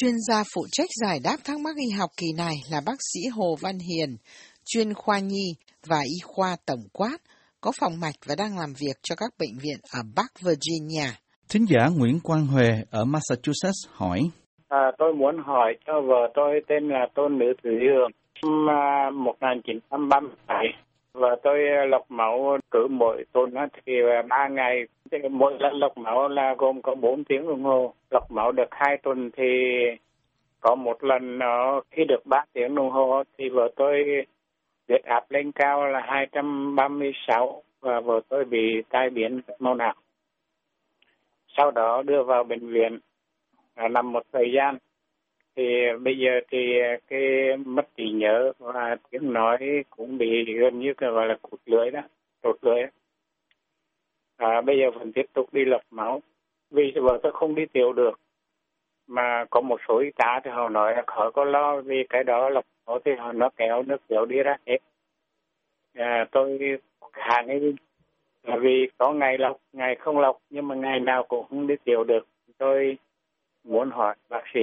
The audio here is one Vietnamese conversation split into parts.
Chuyên gia phụ trách giải đáp thắc mắc y học kỳ này là bác sĩ Hồ Văn Hiền, chuyên khoa nhi và y khoa tổng quát, có phòng mạch và đang làm việc cho các bệnh viện ở Bắc Virginia. Thính giả Nguyễn Quang Huệ ở Massachusetts hỏi. À, tôi muốn hỏi cho vợ tôi tên là Tôn Nữ Thủy Hương, năm 1937 và tôi lọc máu cứ mỗi tuần thì ba ngày mỗi lần lọc máu là gồm có 4 tiếng đồng hồ. Lọc máu được hai tuần thì có một lần nó khi được 3 tiếng đồng hồ thì vợ tôi huyết áp lên cao là 236 và vợ tôi bị tai biến màu não. Sau đó đưa vào bệnh viện à, nằm một thời gian. Thì bây giờ thì cái mất trí nhớ và tiếng nói cũng bị gần như gọi là cụt lưỡi đó cụt lưỡi à, bây giờ vẫn tiếp tục đi lọc máu vì vợ tôi không đi tiểu được mà có một số y tá thì họ nói là khỏi có lo vì cái đó lọc máu thì họ nó kéo nước tiểu đi ra hết à, tôi khá nghi là vì có ngày lọc ngày không lọc nhưng mà ngày nào cũng không đi tiểu được tôi muốn hỏi bác sĩ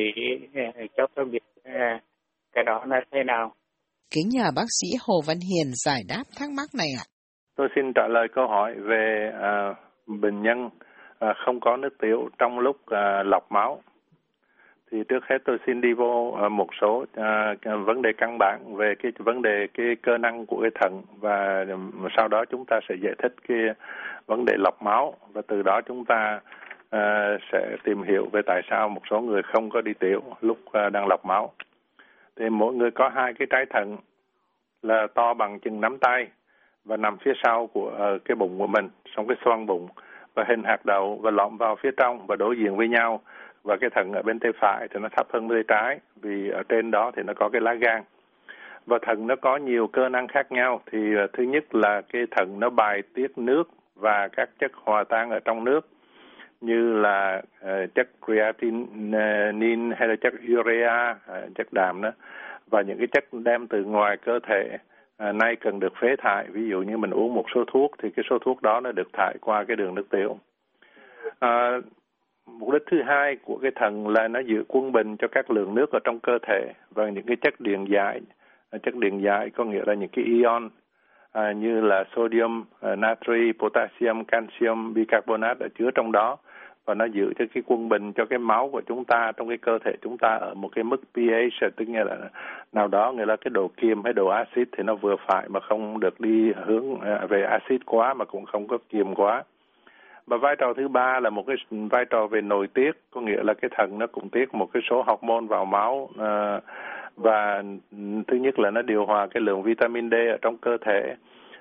à, cho tôi biết à, cái đó là thế nào. Kính nhờ bác sĩ Hồ Văn Hiền giải đáp thắc mắc này ạ. Tôi xin trả lời câu hỏi về à, bệnh nhân à, không có nước tiểu trong lúc à, lọc máu. Thì trước hết tôi xin đi vô à, một số à, vấn đề căn bản về cái vấn đề cái cơ năng của cái thận và sau đó chúng ta sẽ giải thích cái vấn đề lọc máu và từ đó chúng ta à, sẽ tìm hiểu về tại sao một số người không có đi tiểu lúc à, đang lọc máu. Thì mỗi người có hai cái trái thận là to bằng chừng nắm tay và nằm phía sau của ờ, cái bụng của mình, trong cái xoang bụng và hình hạt đậu và lõm vào phía trong và đối diện với nhau. Và cái thận ở bên tay phải thì nó thấp hơn bên tay trái vì ở trên đó thì nó có cái lá gan. Và thận nó có nhiều cơ năng khác nhau thì ờ, thứ nhất là cái thận nó bài tiết nước và các chất hòa tan ở trong nước như là uh, chất creatinine hay là chất urea, uh, chất đạm đó. Và những cái chất đem từ ngoài cơ thể À, nay cần được phế thải. Ví dụ như mình uống một số thuốc thì cái số thuốc đó nó được thải qua cái đường nước tiểu. À, mục đích thứ hai của cái thận là nó giữ quân bình cho các lượng nước ở trong cơ thể và những cái chất điện giải. À, chất điện giải có nghĩa là những cái ion à, như là sodium, à, natri, potassium, calcium, bicarbonate ở chứa trong đó và nó giữ cho cái quân bình cho cái máu của chúng ta trong cái cơ thể chúng ta ở một cái mức pH tức nghĩa là nào đó nghĩa là cái độ kiềm hay độ axit thì nó vừa phải mà không được đi hướng à, về axit quá mà cũng không có kiềm quá. Và vai trò thứ ba là một cái vai trò về nội tiết có nghĩa là cái thận nó cũng tiết một cái số hormone vào máu à, và thứ nhất là nó điều hòa cái lượng vitamin D ở trong cơ thể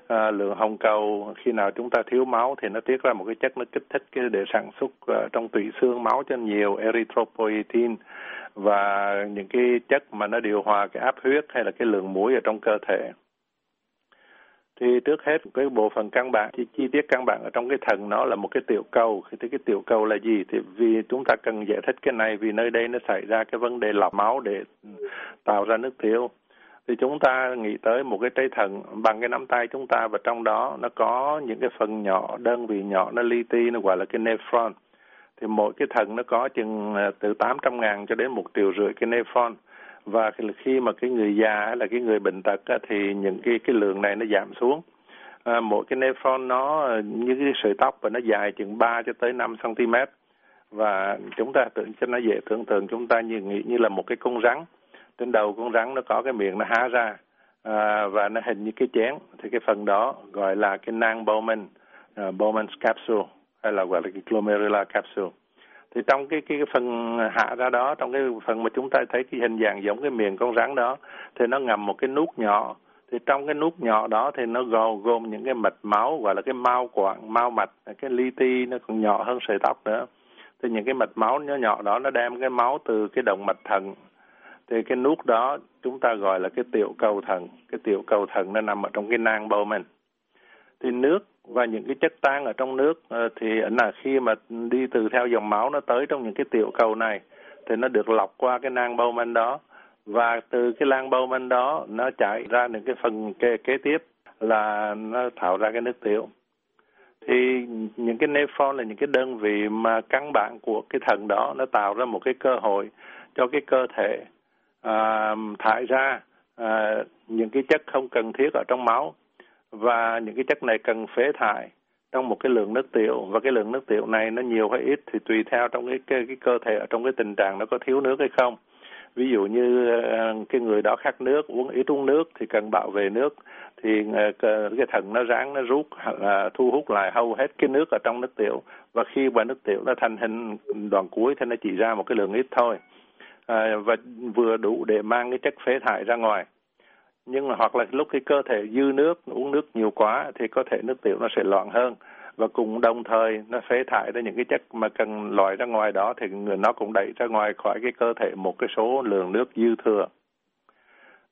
à, lượng hồng cầu khi nào chúng ta thiếu máu thì nó tiết ra một cái chất nó kích thích cái để sản xuất à, trong tủy xương máu cho nhiều erythropoietin và những cái chất mà nó điều hòa cái áp huyết hay là cái lượng muối ở trong cơ thể. Thì trước hết cái bộ phận căn bản chi, chi tiết căn bản ở trong cái thận nó là một cái tiểu cầu. Thì cái tiểu cầu là gì thì vì chúng ta cần giải thích cái này vì nơi đây nó xảy ra cái vấn đề lọc máu để tạo ra nước tiểu thì chúng ta nghĩ tới một cái trái thận bằng cái nắm tay chúng ta và trong đó nó có những cái phần nhỏ đơn vị nhỏ nó li ti nó gọi là cái nephron. Thì mỗi cái thận nó có chừng à, từ 800 ngàn cho đến một triệu rưỡi cái nephron. Và khi mà cái người già hay là cái người bệnh tật thì những cái cái lượng này nó giảm xuống. À, mỗi cái nephron nó à, như cái sợi tóc và nó dài chừng 3 cho tới 5 cm và chúng ta tưởng cho nó dễ tưởng tượng chúng ta như nghĩ như là một cái con rắn trên đầu con rắn nó có cái miệng nó há ra à, và nó hình như cái chén. Thì cái phần đó gọi là cái nang Bowman uh, Bowman's capsule hay là gọi là cái glomerular capsule. Thì trong cái, cái cái phần hạ ra đó trong cái phần mà chúng ta thấy cái hình dạng giống cái miệng con rắn đó thì nó ngầm một cái nút nhỏ. Thì trong cái nút nhỏ đó thì nó gồm gồm những cái mạch máu gọi là cái mao quản mao mạch cái li ti nó còn nhỏ hơn sợi tóc nữa. Thì những cái mạch máu nhỏ nhỏ đó nó đem cái máu từ cái động mạch thận thì cái nút đó chúng ta gọi là cái tiểu cầu thận cái tiểu cầu thận nó nằm ở trong cái nang bầu mình. Thì nước và những cái chất tan ở trong nước ờ, thì là khi mà đi từ theo dòng máu nó tới trong những cái tiểu cầu này thì nó được lọc qua cái nang bầu đó. Và từ cái lang bầu đó nó chảy ra những cái phần kế, kế tiếp là nó tạo ra cái nước tiểu. Thì những cái nephron là những cái đơn vị mà căn bản của cái thận đó nó tạo ra một cái cơ hội cho cái cơ thể à, thải ra à, những cái chất không cần thiết ở trong máu. Và những cái chất này cần phế thải trong một cái lượng nước tiểu. Và cái lượng nước tiểu này nó nhiều hay ít thì tùy theo trong cái cái, cái cơ thể ở trong cái tình trạng nó có thiếu nước hay không. Ví dụ như ờ, cái người đó khát nước uống ít uống nước thì cần bảo vệ nước. Thì ờ, cái thận nó ráng nó rút là thu hút lại hầu hết cái nước ở trong nước tiểu. Và khi mà nước tiểu nó thành hình đoạn cuối thì nó chỉ ra một cái lượng ít thôi à, và vừa đủ để mang cái chất phế thải ra ngoài. Nhưng mà hoặc là lúc cái cơ thể dư nước uống nước nhiều quá thì có thể nước tiểu nó sẽ loạn hơn. Và cùng đồng thời nó phế thải ra những cái chất mà cần loại ra ngoài đó thì người nó cũng đẩy ra ngoài khỏi cái cơ thể một cái số lượng nước dư thừa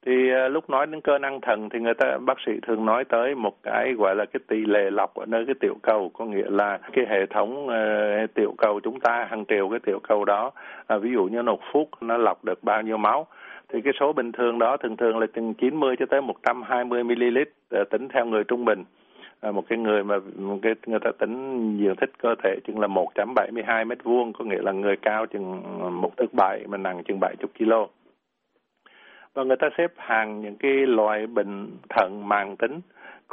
thì ờ, lúc nói đến cơ năng thần thì người ta bác sĩ thường nói tới một cái gọi là cái tỷ lệ lọc ở nơi cái tiểu cầu có nghĩa là cái hệ thống uh, tiểu cầu chúng ta hàng triệu cái tiểu cầu đó uh, ví dụ như một phút nó lọc được bao nhiêu máu. Thì cái số bình thường đó thường thường là chừng 90 cho tới 120 ml uh, tính theo người trung bình. À, một cái người mà một cái người ta tính diện tích cơ thể chừng là 1.72 mét vuông có nghĩa là người cao chừng một thước bảy mà nặng chừng 70 kg và người ta xếp hàng những cái loại bệnh thận màng tính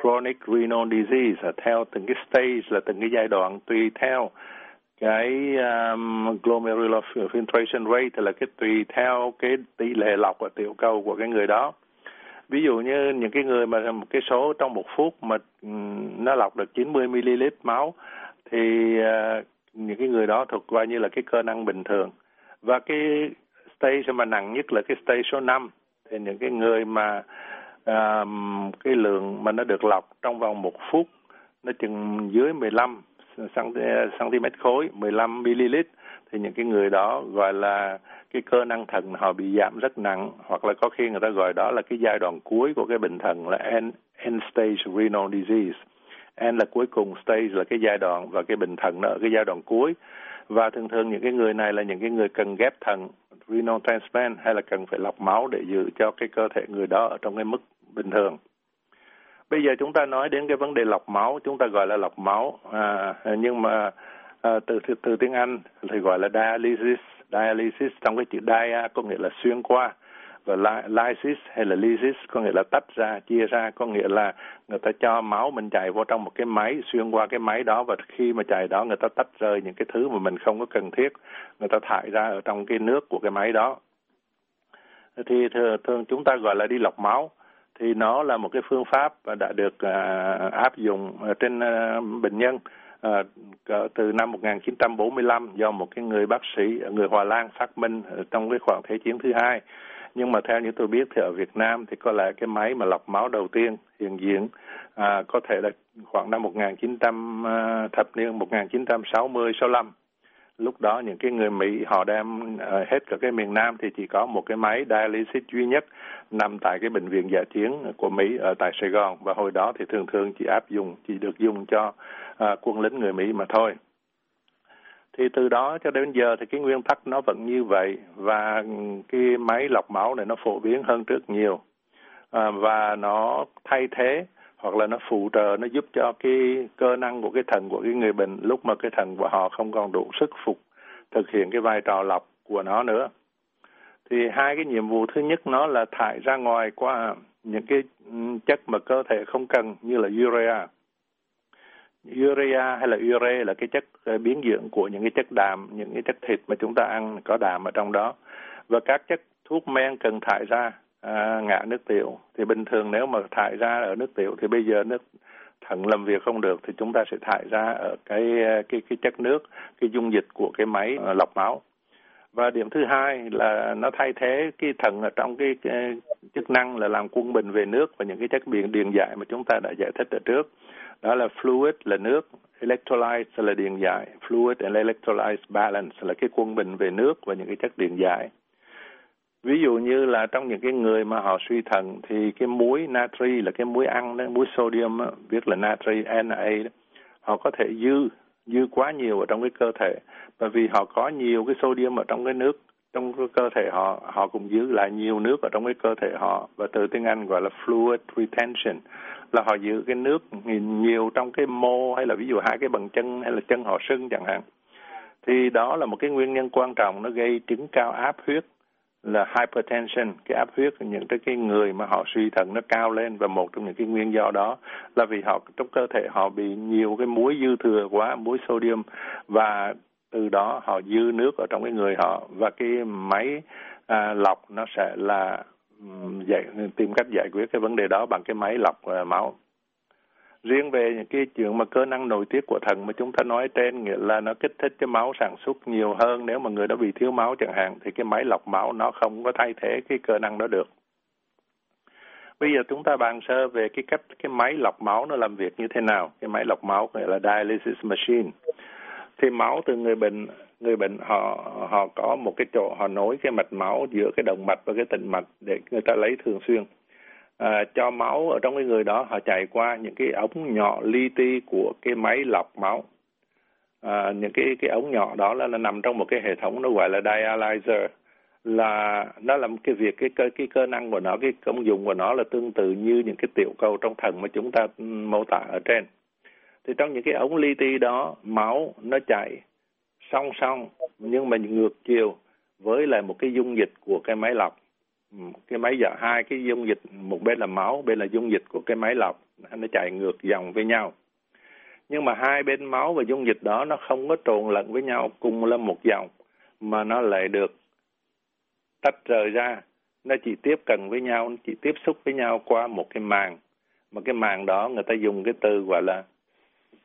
chronic renal disease à, theo từng cái stage là từng cái giai đoạn tùy theo cái um, glomerular filtration rate là cái tùy theo cái tỷ lệ lọc ở tiểu cầu của cái người đó. Ví dụ như những cái người mà một cái số trong một phút mà ừ, nó lọc được 90 ml máu thì uh, những cái người đó thuộc coi như là cái cơ năng bình thường. Và cái stage mà nặng nhất là cái stage số 5 thì những cái người mà um, cái lượng mà nó được lọc trong vòng một phút nó chừng dưới 15 cm khối 15 ml thì những cái người đó gọi là cái cơ năng thận họ bị giảm rất nặng hoặc là có khi người ta gọi đó là cái giai đoạn cuối của cái bệnh thận là end, end stage renal disease. End là cuối cùng stage là cái giai đoạn và cái bệnh thận ở cái giai đoạn cuối. Và thường thường những cái người này là những cái người cần ghép thận renal transplant hay là cần phải lọc máu để giữ cho cái cơ thể người đó ở trong cái mức bình thường? Bây giờ chúng ta nói đến cái vấn đề lọc máu chúng ta gọi là lọc máu à, nhưng mà à, từ, từ từ tiếng Anh thì gọi là dialysis. Dialysis trong cái chữ dia có nghĩa là xuyên qua và lysis hay là lysis có nghĩa là tách ra chia ra có nghĩa là người ta cho máu mình chạy vào trong một cái máy xuyên qua cái máy đó và khi mà chạy đó người ta tách rời những cái thứ mà mình không có cần thiết người ta thải ra ở trong cái nước của cái máy đó. Thì thường, thường chúng ta gọi là đi lọc máu. Thì nó là một cái phương pháp đã được uh, áp dụng trên uh, bệnh nhân à, từ năm 1945 do một cái người bác sĩ người Hòa Lan phát minh trong cái khoảng thế chiến thứ hai nhưng mà theo như tôi biết thì ở Việt Nam thì có lẽ cái máy mà lọc máu đầu tiên hiện diện à, có thể là khoảng năm 1900 à, thập niên 1960 65 lúc đó những cái người Mỹ họ đem à, hết cả cái miền Nam thì chỉ có một cái máy dialysis duy nhất nằm tại cái bệnh viện giả chiến của Mỹ ở tại Sài Gòn. Và hồi đó thì thường thường chỉ áp dụng chỉ được dùng cho à, quân lính người Mỹ mà thôi thì từ đó cho đến giờ thì cái nguyên tắc nó vẫn như vậy và cái máy lọc máu này nó phổ biến hơn trước nhiều. À, và nó thay thế hoặc là nó phụ trợ nó giúp cho cái cơ năng của cái thận của cái người bệnh lúc mà cái thận của họ không còn đủ sức phục thực hiện cái vai trò lọc của nó nữa. Thì hai cái nhiệm vụ thứ nhất nó là thải ra ngoài qua những cái ừ, chất mà cơ thể không cần như là urea urea hay là ure là cái chất biến dưỡng của những cái chất đạm những cái chất thịt mà chúng ta ăn có đạm ở trong đó. Và các chất thuốc men cần thải ra à, ngã nước tiểu. Thì bình thường nếu mà thải ra ở nước tiểu thì bây giờ nước thận làm việc không được thì chúng ta sẽ thải ra ở cái cái cái chất nước cái dung dịch của cái máy à, lọc máu. Và điểm thứ hai là nó thay thế cái thận ở trong cái, cái chức năng là làm quân bình về nước và những cái chất điện điện giải mà chúng ta đã giải thích ở trước đó là fluid là nước electrolyte là điện giải. Fluid and electrolyte balance là cái quân bình về nước và những cái chất điện giải. Ví dụ như là trong những cái người mà họ suy thận thì cái muối natri là cái muối ăn đó muối sodium đó, viết là natri Na đó, họ có thể dư dư quá nhiều ở trong cái cơ thể. Bởi vì họ có nhiều cái sodium ở trong cái nước trong cái cơ thể họ họ cũng giữ lại nhiều nước ở trong cái cơ thể họ. Và từ tiếng Anh gọi là fluid retention là họ giữ cái nước nhiều trong cái mô hay là ví dụ hai cái bàn chân hay là chân họ sưng chẳng hạn. Thì đó là một cái nguyên nhân quan trọng nó gây chứng cao áp huyết là hypertension. Cái áp huyết những cái cái người mà họ suy thận nó cao lên và một trong những cái nguyên do đó là vì họ trong cơ thể họ bị nhiều cái muối dư thừa quá muối sodium và từ đó họ dư nước ở trong cái người họ và cái máy à, lọc nó sẽ là giải, tìm cách giải quyết cái vấn đề đó bằng cái máy lọc uh, máu. Riêng về những cái chuyện mà cơ năng nội tiết của thận mà chúng ta nói trên nghĩa là nó kích thích cái máu sản xuất nhiều hơn. Nếu mà người đó bị thiếu máu chẳng hạn thì cái máy lọc máu nó không có thay thế cái cơ năng đó được. Bây giờ chúng ta bàn sơ về cái cách cái máy lọc máu nó làm việc như thế nào. Cái máy lọc máu gọi là dialysis machine. Thì máu từ người bệnh người bệnh họ họ có một cái chỗ họ nối cái mạch máu giữa cái động mạch và cái tĩnh mạch để người ta lấy thường xuyên. À, cho máu ở trong cái người đó họ chạy qua những cái ống nhỏ li ti của cái máy lọc máu. À, những cái cái ống nhỏ đó là nó nằm trong một cái hệ thống nó gọi là dialyzer là nó làm cái việc cái cơ cái cơ năng của nó cái công dụng của nó là tương tự như những cái tiểu cầu trong thận mà chúng ta ừ, mô tả ở trên. Thì trong những cái ống li ti đó máu nó chạy song song, nhưng mà ngược chiều với lại một cái dung dịch của cái máy lọc. Ừ, cái máy giờ hai, cái dung dịch, một bên là máu, bên là dung dịch của cái máy lọc. Nó chạy ngược dòng với nhau. Nhưng mà hai bên máu và dung dịch đó nó không có trộn lẫn với nhau, cùng là một dòng, mà nó lại được tách rời ra. Nó chỉ tiếp cận với nhau, chỉ tiếp xúc với nhau qua một cái màng. Mà cái màng đó người ta dùng cái từ gọi là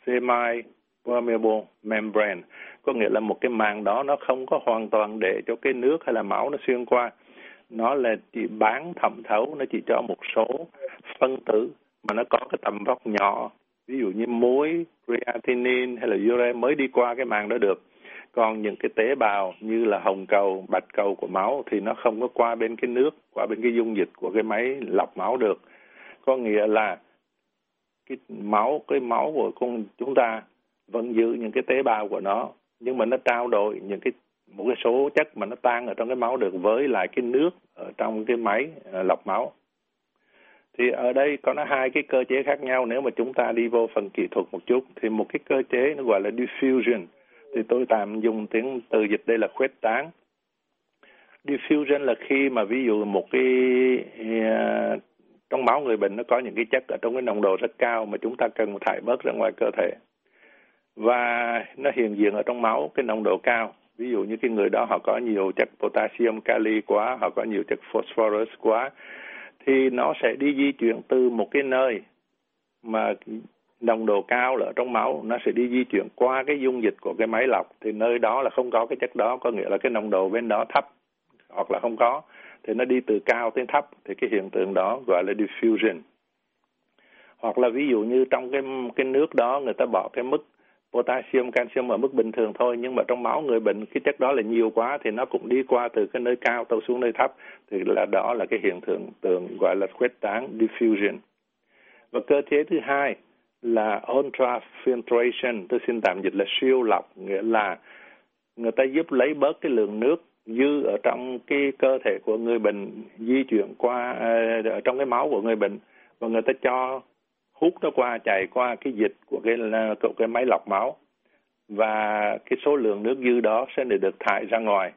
semi permeable membrane có nghĩa là một cái màng đó nó không có hoàn toàn để cho cái nước hay là máu nó xuyên qua. Nó là chỉ bán thẩm thấu, nó chỉ cho một số phân tử mà nó có cái tầm vóc nhỏ. Ví dụ như muối, creatinine hay là ure mới đi qua cái màng đó được. Còn những cái tế bào như là hồng cầu, bạch cầu của máu thì nó không có qua bên cái nước, qua bên cái dung dịch của cái máy lọc máu được. Có nghĩa là cái máu cái máu của con chúng ta vẫn giữ những cái tế bào của nó nhưng mà nó trao đổi những cái một cái số chất mà nó tan ở trong cái máu được với lại cái nước ở trong cái máy ờ, lọc máu. Thì ở đây có nó hai cái cơ chế khác nhau. Nếu mà chúng ta đi vô phần kỹ thuật một chút thì một cái cơ chế nó gọi là diffusion. Thì tôi tạm dùng tiếng từ dịch đây là khuếch tán. Diffusion là khi mà ví dụ một cái uh, trong máu người bệnh nó có những cái chất ở trong cái nồng độ rất cao mà chúng ta cần thải bớt ra ngoài cơ thể và nó hiện diện ở trong máu, cái nồng độ cao. Ví dụ như cái người đó, họ có nhiều chất potassium, kali quá, họ có nhiều chất phosphorus quá, thì nó sẽ đi di chuyển từ một cái nơi mà nồng độ cao ở trong máu, nó sẽ đi di chuyển qua cái dung dịch của cái máy lọc. Thì nơi đó là không có cái chất đó, có nghĩa là cái nồng độ bên đó thấp, hoặc là không có. Thì nó đi từ cao tới thấp, thì cái hiện tượng đó gọi là diffusion. Hoặc là ví dụ như trong cái cái nước đó, người ta bỏ cái mức potassium canxium ở mức bình thường thôi. Nhưng mà trong máu người bệnh, cái chất đó là nhiều quá thì nó cũng đi qua từ cái nơi cao tàu xuống nơi thấp. Thì là đó là cái hiện tượng tượng gọi là khuếch tán, diffusion. Và cơ chế thứ hai là ultrafiltration, tôi xin tạm dịch là siêu lọc, nghĩa là người ta giúp lấy bớt cái lượng nước dư ở trong cái cơ thể của người bệnh di chuyển qua à, ở trong cái máu của người bệnh. Và người ta cho hút nó qua, chảy qua cái dịch của cái ờ, của cái máy lọc máu. Và cái số lượng nước dư đó sẽ được thải ra ngoài.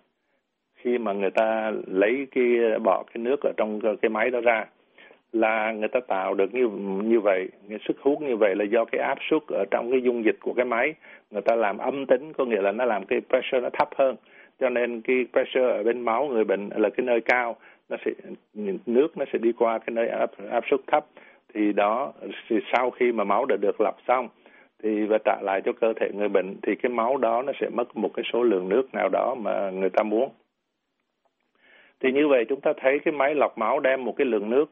Khi mà người ta lấy cái, bỏ cái nước ở trong cái máy đó ra, là người ta tạo được như như vậy. Cái sức hút như vậy là do cái áp suất ở trong cái dung dịch của cái máy. Người ta làm âm tính, có nghĩa là nó làm cái pressure nó thấp hơn. Cho nên cái pressure ở bên máu người bệnh là cái nơi cao. Nó sẽ, nước nó sẽ đi qua cái nơi áp áp suất thấp thì đó, thì sau khi mà máu đã được lọc xong, thì và trả lại cho cơ thể người bệnh, thì cái máu đó nó sẽ mất một cái số lượng nước nào đó mà người ta muốn. Thì như vậy chúng ta thấy cái máy lọc máu đem một cái lượng nước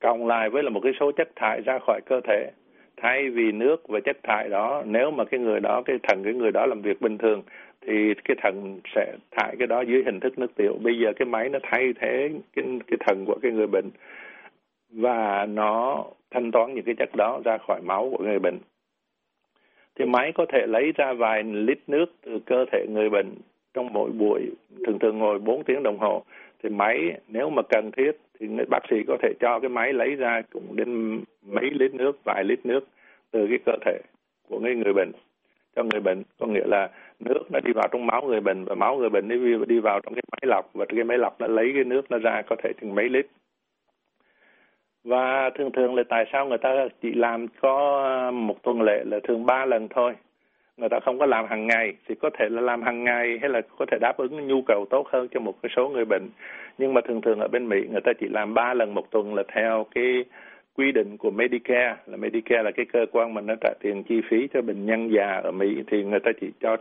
cộng lại với là một cái số chất thải ra khỏi cơ thể. Thay vì nước và chất thải đó, nếu mà cái người đó, cái thần, cái người đó làm việc bình thường, thì cái thần sẽ thải cái đó dưới hình thức nước tiểu. Bây giờ cái máy nó thay thế cái cái thần của cái người bệnh và nó thanh toán những cái chất đó ra khỏi máu của người bệnh. Thì máy có thể lấy ra vài lít nước từ cơ thể người bệnh trong mỗi buổi, thường thường ngồi 4 tiếng đồng hồ. Thì máy, nếu mà cần thiết, thì người bác sĩ có thể cho cái máy lấy ra cũng đến mấy lít nước, vài lít nước từ cái cơ thể của người người bệnh. Cho người bệnh, có nghĩa là nước nó đi vào trong máu người bệnh và máu người bệnh đi đi vào trong cái máy lọc. Và cái máy lọc nó lấy cái nước nó ra có thể chừng mấy lít và thường thường là tại sao người ta chỉ làm có một tuần lễ là thường ba lần thôi. Người ta không có làm hàng ngày thì có thể là làm hàng ngày hay là có thể đáp ứng nhu cầu tốt hơn cho một cái số người bệnh. Nhưng mà thường thường ở bên Mỹ, người ta chỉ làm ba lần một tuần là theo cái quy định của Medicare. Là Medicare là cái cơ quan mà nó trả tiền chi phí cho bệnh nhân già ở Mỹ, thì người ta chỉ cho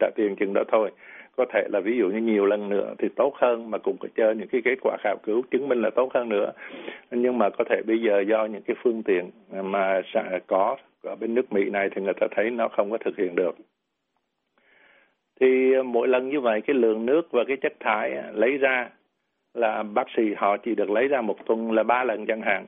trả tiền chừng đó thôi có thể là ví dụ như nhiều lần nữa thì tốt hơn mà cũng có chơi những cái kết quả khảo cứu chứng minh là tốt hơn nữa. Nhưng mà có thể bây giờ do những cái phương tiện mà có ở bên nước Mỹ này thì người ta thấy nó không có thực hiện được. Thì mỗi lần như vậy cái lượng nước và cái chất thải lấy ra là bác sĩ họ chỉ được lấy ra một tuần là ba lần chẳng hạn.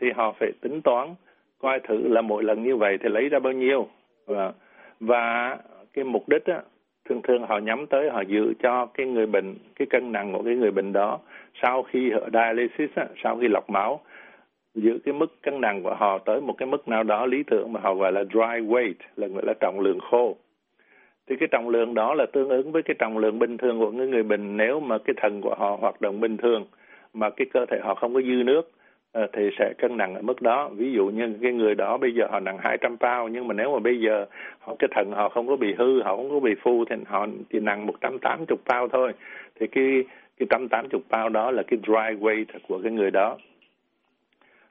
Thì họ phải tính toán coi thử là mỗi lần như vậy thì lấy ra bao nhiêu. Và và cái mục đích á, thường thường họ nhắm tới họ giữ cho cái người bệnh cái cân nặng của cái người bệnh đó sau khi họ dialysis á, sau khi lọc máu giữ cái mức cân nặng của họ tới một cái mức nào đó lý tưởng mà họ gọi là dry weight là gọi là trọng lượng khô. Thì cái trọng lượng đó là tương ứng với cái trọng lượng bình thường của người người bệnh nếu mà cái thần của họ hoạt động bình thường mà cái cơ thể họ không có dư nước. Ờ, thì sẽ cân nặng ở mức đó. Ví dụ như cái người đó bây giờ họ nặng 200 pound nhưng mà nếu mà bây giờ họ cái thận họ không có bị hư họ không có bị phu thì họ chỉ nặng 180 pound thôi. Thì cái cái 180 pound đó là cái dry weight của cái người đó.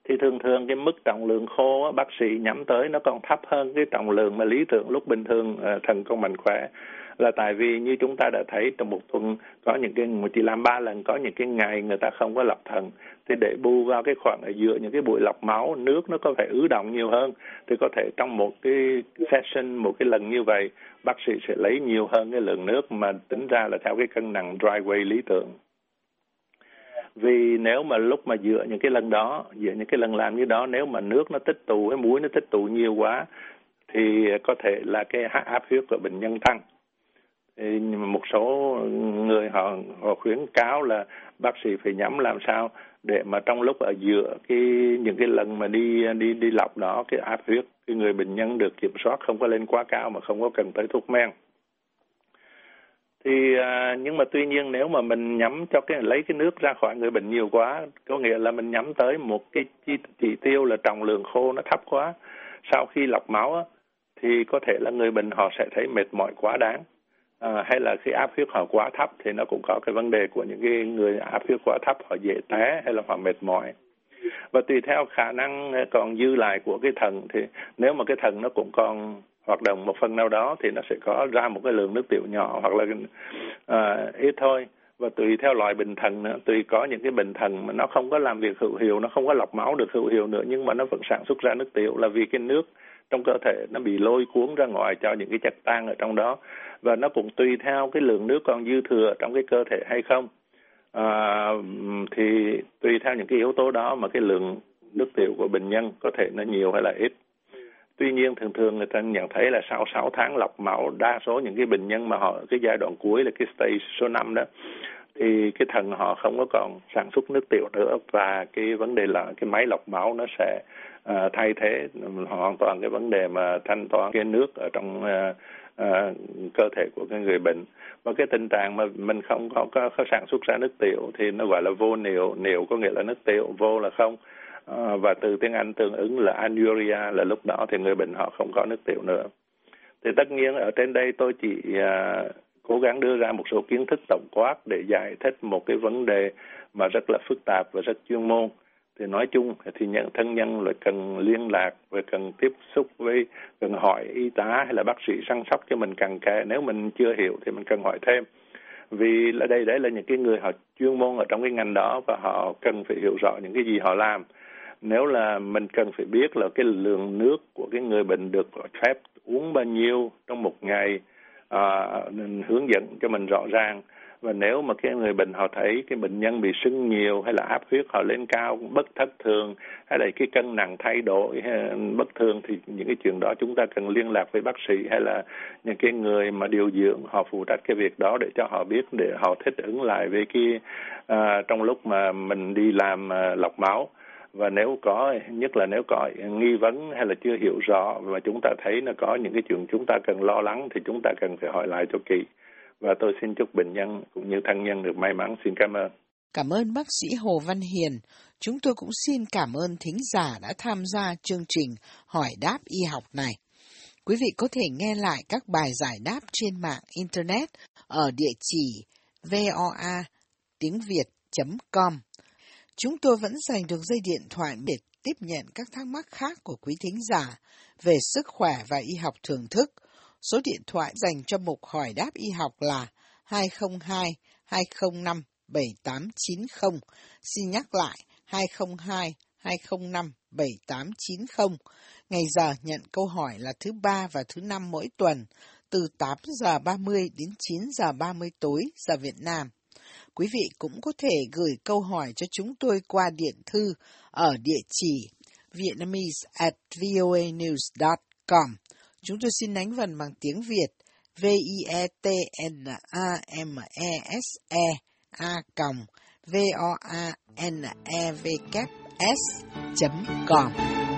Thì thường thường cái mức trọng lượng khô á, bác sĩ nhắm tới nó còn thấp hơn cái trọng lượng mà lý tưởng lúc bình thường uh, thần con mạnh khỏe là tại vì như chúng ta đã thấy trong một tuần, có những cái một chỉ làm ba lần, có những cái ngày người ta không có lọc thận thì để bù vào cái khoảng ở giữa những cái buổi lọc máu, nước nó có thể ứ động nhiều hơn, thì có thể trong một cái session, một cái lần như vậy, bác sĩ sẽ lấy nhiều hơn cái lượng nước mà tính ra là theo cái cân nặng dry weight lý tưởng. Vì nếu mà lúc mà dựa những cái lần đó dựa những cái lần làm như đó, nếu mà nước nó tích tụ, cái muối nó tích tụ nhiều quá, thì có thể là cái áp huyết của bệnh nhân tăng một số người họ họ khuyến cáo là bác sĩ phải nhắm làm sao để mà trong lúc ở giữa cái những cái lần mà đi đi đi lọc đó cái áp huyết cái người bệnh nhân được kiểm soát không có lên quá cao mà không có cần tới thuốc men. Thì à, nhưng mà tuy nhiên nếu mà mình nhắm cho cái lấy cái nước ra khỏi người bệnh nhiều quá có nghĩa là mình nhắm tới một cái chỉ, chỉ tiêu là trọng lượng khô nó thấp quá sau khi lọc máu á, thì có thể là người bệnh họ sẽ thấy mệt mỏi quá đáng à, hay là khi áp huyết họ quá thấp thì nó cũng có cái vấn đề của những cái người áp huyết quá thấp họ dễ té hay là họ mệt mỏi. Và tùy theo khả năng ờ, còn dư lại của cái thần thì nếu mà cái thần nó cũng còn hoạt động một phần nào đó thì nó sẽ có ra một cái lượng nước tiểu nhỏ hoặc là uh, ít thôi. Và tùy theo loại bệnh thần nữa tùy có những cái bệnh thần mà nó không có làm việc hữu hiệu nó không có lọc máu được hữu hiệu nữa nhưng mà nó vẫn sản xuất ra nước tiểu là vì cái nước trong cơ thể nó bị lôi cuốn ra ngoài cho những cái chất tan ở trong đó. Và nó cũng tùy theo cái lượng nước còn dư thừa trong cái cơ thể hay không. À, thì tùy theo những cái yếu tố đó mà cái lượng nước tiểu của bệnh nhân có thể nó nhiều hay là ít. Tuy nhiên thường thường người ta nhận thấy là sau 6 tháng lọc máu đa số những cái bệnh nhân mà họ cái giai đoạn cuối là cái stage số 5 đó thì cái thần họ không có còn sản xuất nước tiểu nữa. Và cái vấn đề là cái máy lọc máu nó sẽ Ờ, thay thế hoàn toàn cái vấn đề mà thanh toán cái nước ở trong ờ, ờ, cơ thể của cái người bệnh. Và cái tình trạng mà mình không có, có, có sản xuất ra nước tiểu thì nó gọi là vô niệu. Niệu có nghĩa là nước tiểu vô là không. À, và từ tiếng Anh tương ứng là anuria là lúc đó thì người bệnh họ không có nước tiểu nữa. Thì tất nhiên ở trên đây tôi chỉ à, cố gắng đưa ra một số kiến thức tổng quát để giải thích một cái vấn đề mà rất là phức tạp và rất chuyên môn thì nói chung thì những thân nhân là cần liên lạc và cần tiếp xúc với cần hỏi y tá hay là bác sĩ săn sóc cho mình càng kề nếu mình chưa hiểu thì mình cần hỏi thêm. Vì là đây đấy là những cái người họ chuyên môn ở trong cái ngành đó và họ cần phải hiểu rõ những cái gì họ làm. Nếu là mình cần phải biết là cái lượng nước của cái người bệnh được phép uống bao nhiêu trong một ngày à, hướng dẫn cho mình rõ ràng và nếu mà cái người bệnh họ thấy cái bệnh nhân bị sưng nhiều hay là áp huyết họ lên cao bất thất thường hay là cái cân nặng thay đổi bất thường thì những cái chuyện đó chúng ta cần liên lạc với bác sĩ hay là những cái người mà điều dưỡng họ phụ trách cái việc đó để cho họ biết để họ thích ứng lại với cái à, trong lúc mà mình đi làm à, lọc máu. Và nếu có nhất là nếu có nghi vấn hay là chưa hiểu rõ và chúng ta thấy nó có những cái chuyện chúng ta cần lo lắng thì chúng ta cần phải hỏi lại cho kỹ và tôi xin chúc bệnh nhân cũng như thân nhân được may mắn xin cảm ơn Cảm ơn bác sĩ Hồ Văn Hiền. Chúng tôi cũng xin cảm ơn thính giả đã tham gia chương trình hỏi đáp y học này. Quý vị có thể nghe lại các bài giải đáp trên mạng Internet ở địa chỉ voa tiếng Việt.com. Chúng tôi vẫn dành được dây điện thoại để tiếp nhận các thắc mắc khác của quý thính giả về sức khỏe và y học thường thức. Số điện thoại dành cho mục hỏi đáp y học là 202 205 7890. Xin nhắc lại 202 205 7890. Ngày giờ nhận câu hỏi là thứ ba và thứ năm mỗi tuần, từ 8 giờ 30 đến 9 giờ 30 tối giờ Việt Nam. Quý vị cũng có thể gửi câu hỏi cho chúng tôi qua điện thư ở địa chỉ vietnamese at voanews.com. Chúng tôi xin đánh vần bằng tiếng Việt. V-I-E-T-N-A-M-E-S-E a còng v o a n e v k s com.